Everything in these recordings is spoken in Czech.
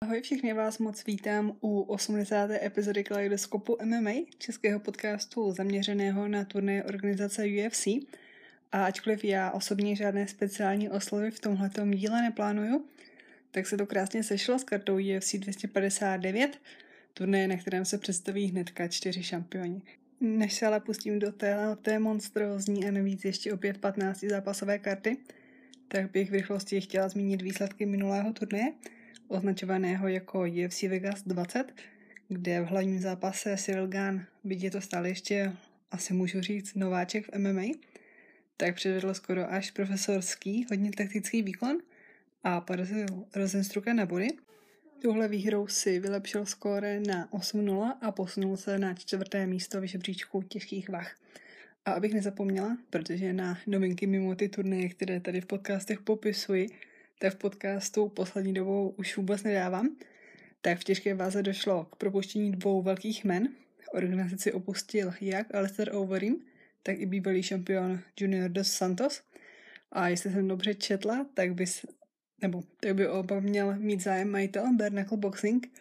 Ahoj, všichni vás moc vítám u 80. epizody Kaleidoskopu MMA, českého podcastu zaměřeného na turné organizace UFC. A ačkoliv já osobně žádné speciální oslovy v tomhletom díle neplánuju, tak se to krásně sešlo s kartou UFC 259, turné, na kterém se představí hnedka čtyři šampioni. Než se ale pustím do té, té monstrózní a navíc ještě opět 15 zápasové karty, tak bych v rychlosti chtěla zmínit výsledky minulého turnaje, označovaného jako UFC Vegas 20, kde v hlavním zápase Cyril Gahn, byť je to stále ještě, asi můžu říct, nováček v MMA, tak předvedl skoro až profesorský, hodně taktický výkon a porazil Rosenstruka na body. Tuhle výhrou si vylepšil skóre na 8-0 a posunul se na čtvrté místo v žebříčku těžkých vah. A abych nezapomněla, protože na novinky mimo ty turnaje, které tady v podcastech popisuji, tak v podcastu poslední dobou už vůbec nedávám, tak v těžké váze došlo k propuštění dvou velkých men. Organizaci opustil jak Alistair Overeem, tak i bývalý šampion Junior dos Santos. A jestli jsem dobře četla, tak by, nebo, tak by oba měl mít zájem majitel Bernacle Boxing,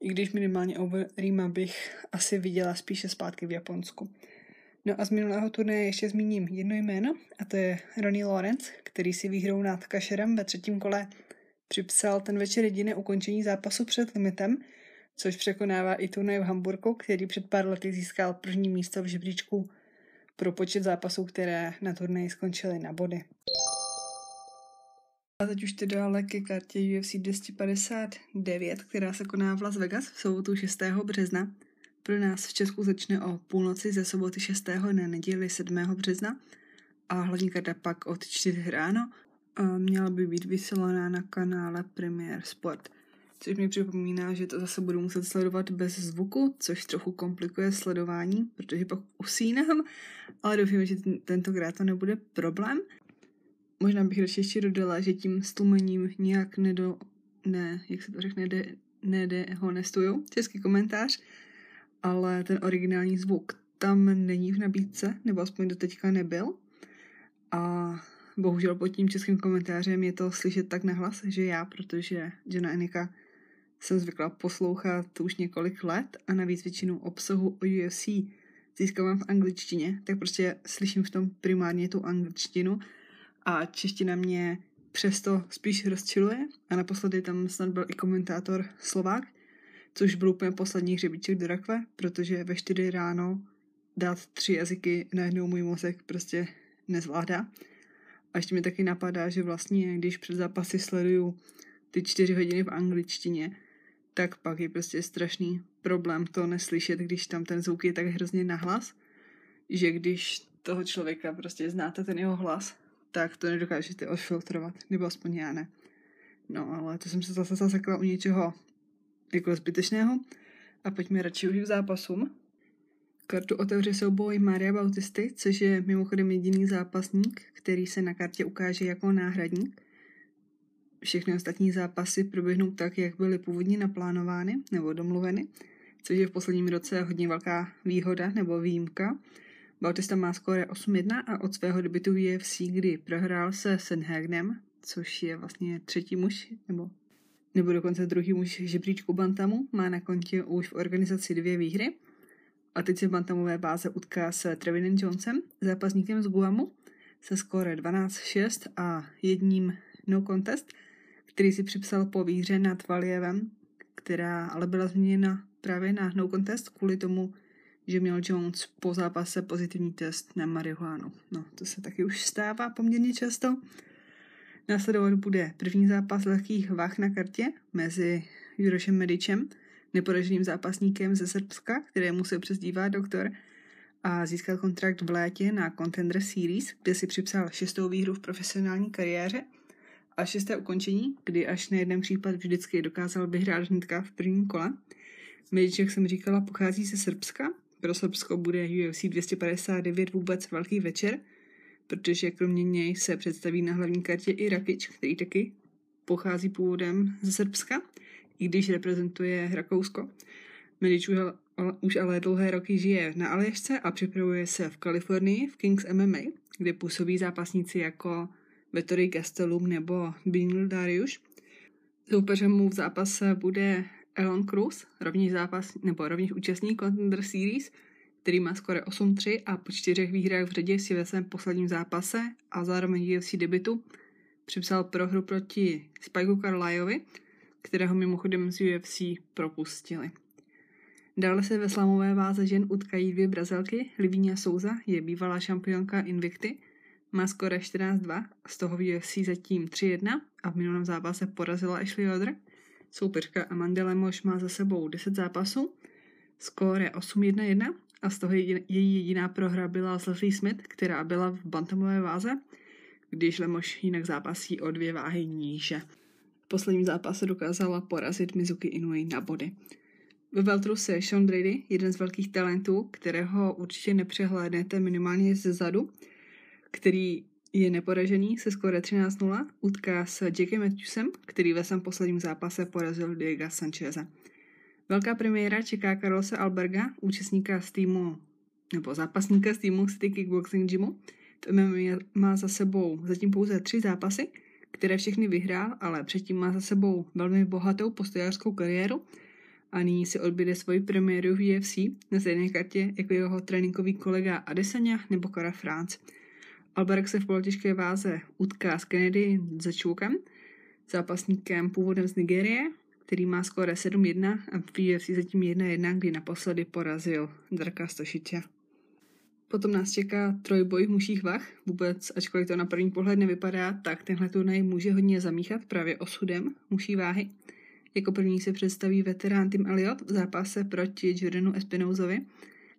i když minimálně Overeema bych asi viděla spíše zpátky v Japonsku. No a z minulého turnaje ještě zmíním jedno jméno, a to je Ronnie Lawrence, který si výhrou nad Kašerem ve třetím kole připsal ten večer jediné ukončení zápasu před limitem, což překonává i turnaj v Hamburgu, který před pár lety získal první místo v žebříčku pro počet zápasů, které na turnaji skončily na body. A teď už tedy ale ke kartě UFC 259, která se koná v Las Vegas v sobotu 6. března. Pro nás v Česku začne o půlnoci ze soboty 6. na neděli 7. března a hlavní karta pak od 4 ráno měla by být vysílaná na kanále Premier Sport. Což mi připomíná, že to zase budu muset sledovat bez zvuku, což trochu komplikuje sledování, protože pak usínám, ale doufám, že tentokrát to nebude problém. Možná bych radši ještě dodala, že tím stlumením nijak nedo, ne, jak se to řekne, de, ne, ho nestuju, český komentář, ale ten originální zvuk tam není v nabídce, nebo aspoň do teďka nebyl. A bohužel pod tím českým komentářem je to slyšet tak nahlas, že já, protože Jana Enika jsem zvykla poslouchat už několik let a navíc většinu obsahu o UFC získávám v angličtině, tak prostě slyším v tom primárně tu angličtinu a čeština mě přesto spíš rozčiluje a naposledy tam snad byl i komentátor Slovák, což byl úplně poslední hřebíček do rakve, protože ve 4 ráno dát tři jazyky najednou můj mozek prostě nezvládá. A ještě mi taky napadá, že vlastně, když před zápasy sleduju ty čtyři hodiny v angličtině, tak pak je prostě strašný problém to neslyšet, když tam ten zvuk je tak hrozně nahlas, že když toho člověka prostě znáte ten jeho hlas, tak to nedokážete odfiltrovat, nebo aspoň já ne. No, ale to jsem se zase zasekla u něčeho jako zbytečného a pojďme radši už k zápasům. Kartu otevře souboj Maria Bautisty, což je mimochodem jediný zápasník, který se na kartě ukáže jako náhradník. Všechny ostatní zápasy proběhnou tak, jak byly původně naplánovány nebo domluveny, což je v posledním roce hodně velká výhoda nebo výjimka. Bautista má skóre 8-1 a od svého debitu v UFC, kdy prohrál se Senhagnem, což je vlastně třetí muž, nebo nebo dokonce druhý muž žebříčku Bantamu, má na kontě už v organizaci dvě výhry a teď se v Bantamové báze utká s Trevinem Jonesem, zápasníkem z Guamu, se skóre 12-6 a jedním no contest, který si připsal po výhře nad Valievem, která ale byla změněna právě na no contest kvůli tomu, že měl Jones po zápase pozitivní test na marihuanu. No, to se taky už stává poměrně často. Následovat bude první zápas lehkých vah na kartě mezi Jurošem Medičem, neporaženým zápasníkem ze Srbska, kterému se přezdívá doktor, a získal kontrakt v létě na Contender Series, kde si připsal šestou výhru v profesionální kariéře a šesté ukončení, kdy až na jeden případ vždycky dokázal vyhrát hnedka v prvním kole. Medič, jak jsem říkala, pochází ze Srbska. Pro Srbsko bude UFC 259 vůbec velký večer – protože kromě něj se představí na hlavní kartě i Rakič, který taky pochází původem ze Srbska, i když reprezentuje Rakousko. Medič už ale dlouhé roky žije na Aljašce a připravuje se v Kalifornii v Kings MMA, kde působí zápasníci jako Vettori Gastelum nebo Binil Darius. Soupeřem mu v zápase bude Elon Cruz, rovněž zápas, nebo rovněž účastník Contender Series, který má skoro 8-3 a po čtyřech výhrách v řadě si ve svém posledním zápase a zároveň UFC debitu připsal prohru proti Spikeu Carlyovi, kterého mimochodem z UFC propustili. Dále se ve slamové váze žen utkají dvě Brazilky. Livínia Souza je bývalá šampionka Invicty, má skore 14-2, z toho v UFC zatím 3-1 a v minulém zápase porazila Ashley Odr. Soupeřka Amanda Lemoš má za sebou 10 zápasů, skóre 8-1-1 a z toho její jediná prohra byla s Leslie Smith, která byla v bantamové váze, když Lemoš jinak zápasí o dvě váhy níže. V posledním zápase dokázala porazit Mizuki Inoue na body. Ve Veltru se Sean Brady, jeden z velkých talentů, kterého určitě nepřehlédnete minimálně ze zadu, který je neporažený se skore 13-0, utká s Jackem Matthewsem, který ve svém posledním zápase porazil Diego Sancheza. Velká premiéra čeká Carlose Alberga, účastníka z týmu, nebo zápasníka z týmu City Kickboxing Gymu. V MMA má za sebou zatím pouze tři zápasy, které všechny vyhrál, ale předtím má za sebou velmi bohatou postojářskou kariéru a nyní si odbyde svoji premiéru v UFC na stejné kartě jako jeho tréninkový kolega Adesanya nebo Kara France. Alberg se v polotěžké váze utká s Kennedy Začukem, zápasníkem původem z Nigérie, který má skóre 7-1 a v UFC zatím 1-1, kdy naposledy porazil Draka Stošiče. Potom nás čeká trojboj muších vach. Vůbec, ačkoliv to na první pohled nevypadá, tak tenhle turnaj může hodně zamíchat právě osudem muší váhy. Jako první se představí veterán Tim Elliot v zápase proti Jordanu Espinozovi,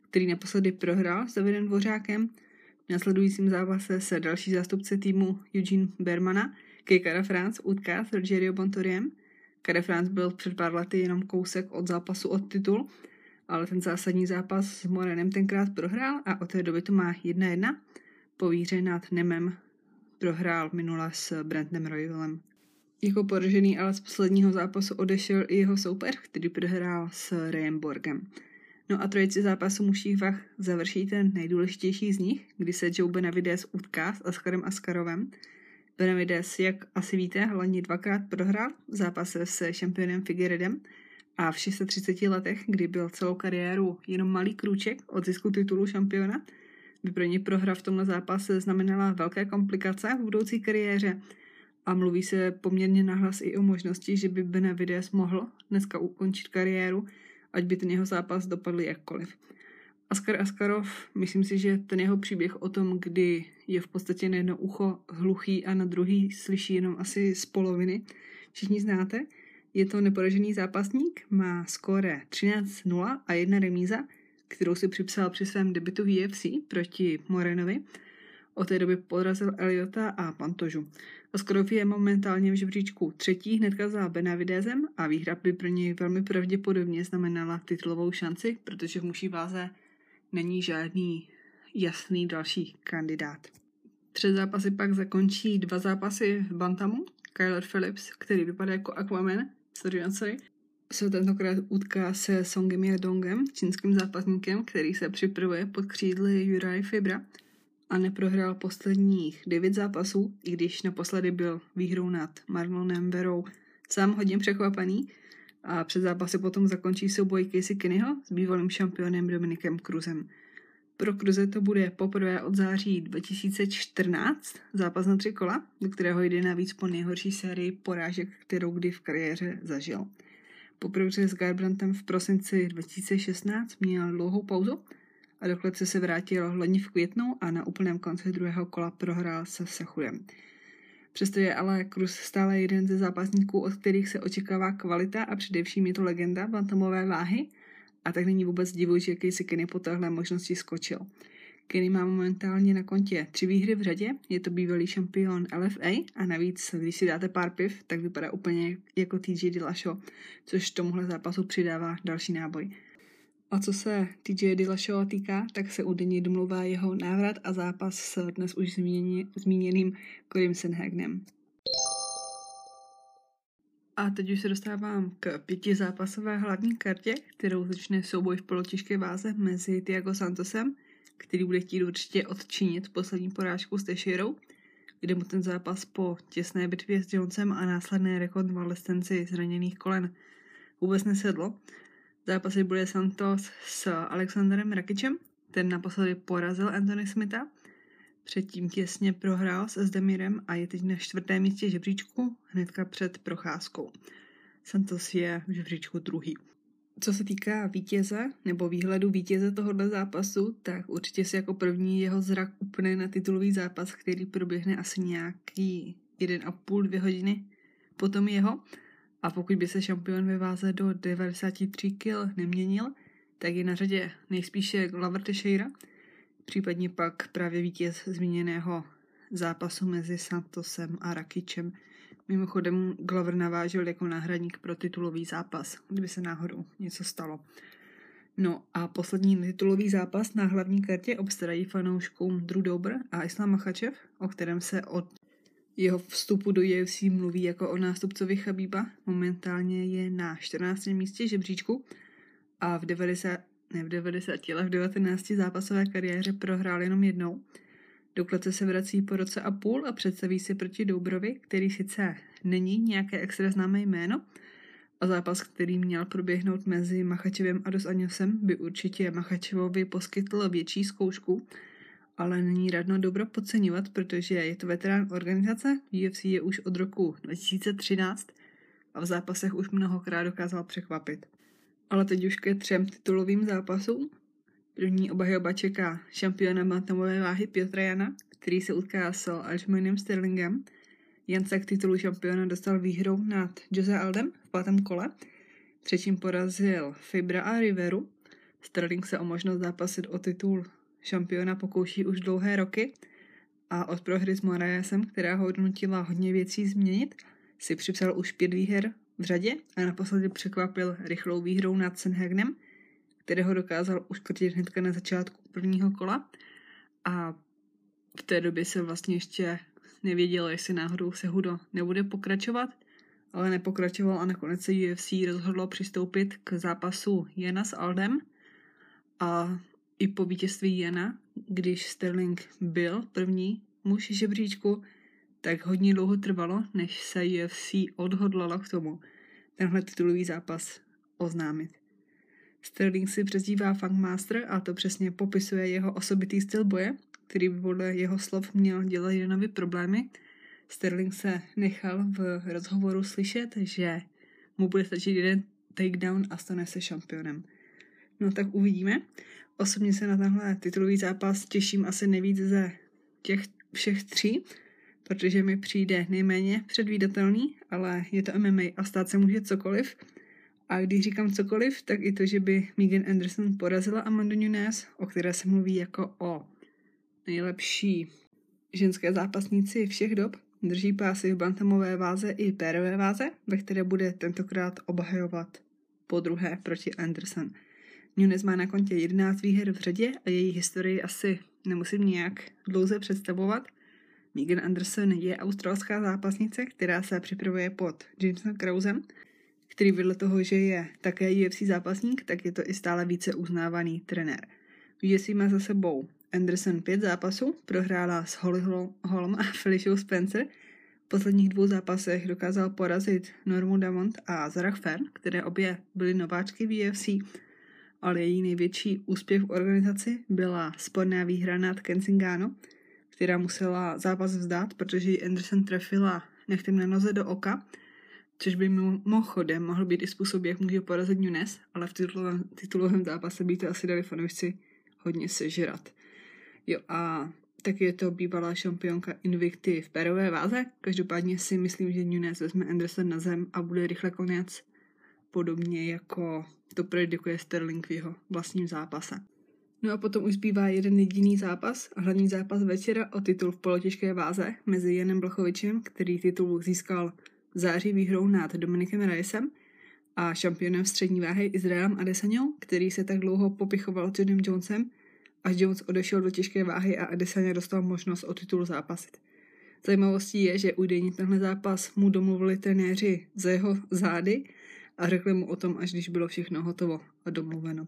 který naposledy prohrál s Davidem Dvořákem. V následujícím zápase se další zástupce týmu Eugene Bermana, Kejkara France, utká s Rogerio Bontoriem – Kade France byl před pár lety jenom kousek od zápasu od titul, ale ten zásadní zápas s Morenem tenkrát prohrál a od té doby to má 1-1. Po výře nad Nemem prohrál minule s Brandnem Royalem. Jako poražený ale z posledního zápasu odešel i jeho soupeř, který prohrál s Rayem Borgem. No a trojici zápasu muších vach završí ten nejdůležitější z nich, kdy se Joe Benavides utká s Askarem Askarovem, Benavides, jak asi víte, hlavně dvakrát prohrál v zápase se šampionem Figueredem a v 630 letech, kdy byl celou kariéru jenom malý krůček od zisku titulu šampiona, by pro ně prohra v tomhle zápase znamenala velké komplikace v budoucí kariéře a mluví se poměrně nahlas i o možnosti, že by Benavides mohl dneska ukončit kariéru, ať by ten jeho zápas dopadl jakkoliv. Askar Askarov, myslím si, že ten jeho příběh o tom, kdy je v podstatě na jedno ucho hluchý a na druhý slyší jenom asi z poloviny, všichni znáte. Je to neporažený zápasník, má skóre 13-0 a jedna remíza, kterou si připsal při svém debitu v UFC proti Morenovi. Od té doby porazil Eliota a Pantožu. Askarov je momentálně v žebříčku třetí hnedka za Benavidezem a výhra by pro něj velmi pravděpodobně znamenala titulovou šanci, protože v muší váze není žádný jasný další kandidát. Tři zápasy pak zakončí dva zápasy v Bantamu. Kyler Phillips, který vypadá jako Aquaman, sorry, sorry, se tentokrát utká se Songem Yadongem, čínským zápasníkem, který se připravuje pod křídly Juraj Fibra a neprohrál posledních devět zápasů, i když naposledy byl výhrou nad Marlonem Verou sám hodně překvapaný, a před zápasy potom zakončí souboj Casey Kennyho s bývalým šampionem Dominikem Cruzem. Pro Cruze to bude poprvé od září 2014 zápas na tři kola, do kterého jde navíc po nejhorší sérii porážek, kterou kdy v kariéře zažil. Po prohře s Garbrantem v prosinci 2016 měl dlouhou pauzu a do se vrátil loni v květnu a na úplném konci druhého kola prohrál se Sechudem. Přesto je ale Cruz stále jeden ze zápasníků, od kterých se očekává kvalita a především je to legenda bantamové váhy a tak není vůbec divu, že Casey Kenny po téhle možnosti skočil. Kenny má momentálně na kontě tři výhry v řadě, je to bývalý šampion LFA a navíc, když si dáte pár piv, tak vypadá úplně jako TJ Dillashaw, což tomuhle zápasu přidává další náboj. A co se TJ Dillashaw týká, tak se údajně domluvá jeho návrat a zápas s dnes už zmíněný, zmíněným Corym Senhagnem. A teď už se dostávám k pětizápasové hlavní kartě, kterou začne souboj v polotěžké váze mezi Tiago Santosem, který bude chtít určitě odčinit poslední porážku s Teixeirou, kde mu ten zápas po těsné bitvě s Jonesem a následné rekonvalescenci zraněných kolen vůbec nesedlo. Zápasy bude Santos s Alexandrem Rakičem, ten naposledy porazil Anthony Smitha, předtím těsně prohrál s Esdemirem a je teď na čtvrtém místě žebříčku, hnedka před procházkou. Santos je v žebříčku druhý. Co se týká vítěze nebo výhledu vítěze tohohle zápasu, tak určitě si jako první jeho zrak upne na titulový zápas, který proběhne asi nějaký 1,5-2 hodiny potom jeho. A pokud by se šampion ve váze do 93 kg neměnil, tak je na řadě nejspíše Glover Teixeira, případně pak právě vítěz zmíněného zápasu mezi Santosem a Rakičem. Mimochodem Glover navážel jako náhradník pro titulový zápas, kdyby se náhodou něco stalo. No a poslední titulový zápas na hlavní kartě obstarají fanouškům Drew Dober a Islam Machachev, o kterém se od jeho vstupu do UFC mluví jako o nástupcovi Chabíba. Momentálně je na 14. místě žebříčku a v 90, ne v 90, ale v 19 zápasové kariéře prohrál jenom jednou. Do klece se vrací po roce a půl a představí si proti Doubrovi, který sice není nějaké extra známé jméno, a zápas, který měl proběhnout mezi Machačevem a Dos Aňosem, by určitě Machačevovi poskytl větší zkoušku, ale není radno dobro podceňovat, protože je to veterán organizace, UFC je už od roku 2013 a v zápasech už mnohokrát dokázal překvapit. Ale teď už ke třem titulovým zápasům. První obhajoba čeká šampiona bantamové váhy Piotra Jana, který se utká s Aljamainem Sterlingem. Jan se k titulu šampiona dostal výhrou nad Jose Aldem v pátém kole. Třetím porazil Fibra a Riveru. Sterling se o možnost zápasit o titul šampiona pokouší už dlouhé roky. A od prohry s Moraesem, která ho donutila hodně věcí změnit, si připsal už pět výher v řadě a naposledy překvapil rychlou výhrou nad Senhagnem, kterého dokázal uškrtit hnedka na začátku prvního kola. A v té době se vlastně ještě nevědělo, jestli náhodou se Hudo nebude pokračovat, ale nepokračoval a nakonec se UFC rozhodlo přistoupit k zápasu Jana s Aldem. A i po vítězství Jana, když Sterling byl první muž žebříčku, tak hodně dlouho trvalo, než se UFC odhodlala k tomu tenhle titulový zápas oznámit. Sterling si přezdívá Funkmaster a to přesně popisuje jeho osobitý styl boje, který by podle jeho slov měl dělat Janovi problémy. Sterling se nechal v rozhovoru slyšet, že mu bude stačit jeden takedown a stane se šampionem. No tak uvidíme. Osobně se na tenhle titulový zápas těším asi nejvíc ze těch všech tří, protože mi přijde nejméně předvídatelný, ale je to MMA a stát se může cokoliv. A když říkám cokoliv, tak i to, že by Megan Anderson porazila Amandu Nunes, o které se mluví jako o nejlepší ženské zápasníci všech dob, drží pásy v bantamové váze i pérové váze, ve které bude tentokrát obhajovat po druhé proti Anderson. Nunes má na kontě 11 výher v řadě a její historii asi nemusím nějak dlouze představovat. Megan Anderson je australská zápasnice, která se připravuje pod Jamesem Krausem, který vedle toho, že je také UFC zápasník, tak je to i stále více uznávaný trenér. UFC má za sebou Anderson pět zápasů, prohrála s Holly Holm a Felicia Spencer. V posledních dvou zápasech dokázal porazit Normu Damont a Zarach Fern, které obě byly nováčky v UFC ale její největší úspěch v organizaci byla sporná výhra nad Kensingano, která musela zápas vzdát, protože ji Anderson trefila nechtem na noze do oka, což by mimochodem mohl být i způsob, jak může porazit Nunes, ale v titulovém, titulovém zápase by to asi dali fanoušci hodně sežrat. Jo a taky je to bývalá šampionka Invicty v perové váze. Každopádně si myslím, že Nunes vezme Anderson na zem a bude rychle konec podobně jako to predikuje Sterling v jeho vlastním zápase. No a potom už zbývá jeden jediný zápas, hlavní zápas večera o titul v polotěžké váze mezi Janem Blachovičem, který titul získal v září výhrou nad Dominikem Reyesem a šampionem střední váhy Izraelem Adesanou, který se tak dlouho popichoval s Johnem Jonesem, až Jones odešel do těžké váhy a Adesanya dostal možnost o titul zápasit. Zajímavostí je, že údajně tenhle zápas mu domluvili trenéři za jeho zády a řekli mu o tom, až když bylo všechno hotovo a domluveno.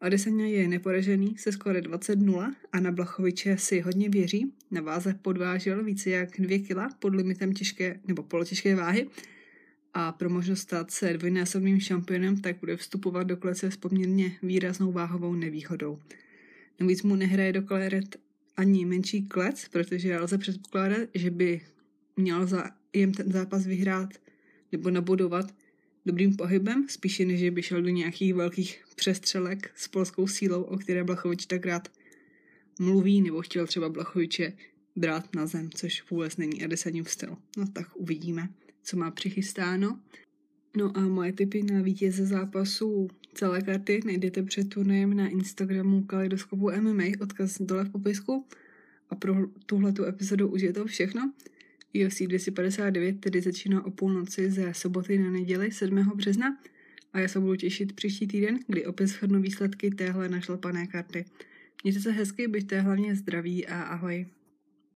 Adesanya je neporažený se skóre 20-0 a na Blachoviče si hodně věří. Na váze podvážel více jak 2 kg pod limitem těžké nebo polotěžké váhy a pro možnost stát se dvojnásobným šampionem tak bude vstupovat do klece s poměrně výraznou váhovou nevýhodou. Navíc mu nehraje do kaleret ani menší klec, protože lze předpokládat, že by měl za jen ten zápas vyhrát nebo nabudovat dobrým pohybem, spíše než by šel do nějakých velkých přestřelek s polskou sílou, o které Blachovič tak rád mluví, nebo chtěl třeba Blachoviče brát na zem, což vůbec není Adesanin styl. No tak uvidíme, co má přichystáno. No a moje tipy na vítěze zápasu celé karty najdete před turnajem na Instagramu Kaleidoskopu MMA, odkaz dole v popisku. A pro tuhletu epizodu už je to všechno. UFC 259 tedy začíná o půlnoci ze soboty na neděli 7. března a já se budu těšit příští týden, kdy opět shrnu výsledky téhle našlapané karty. Mějte se hezky, buďte hlavně zdraví a ahoj.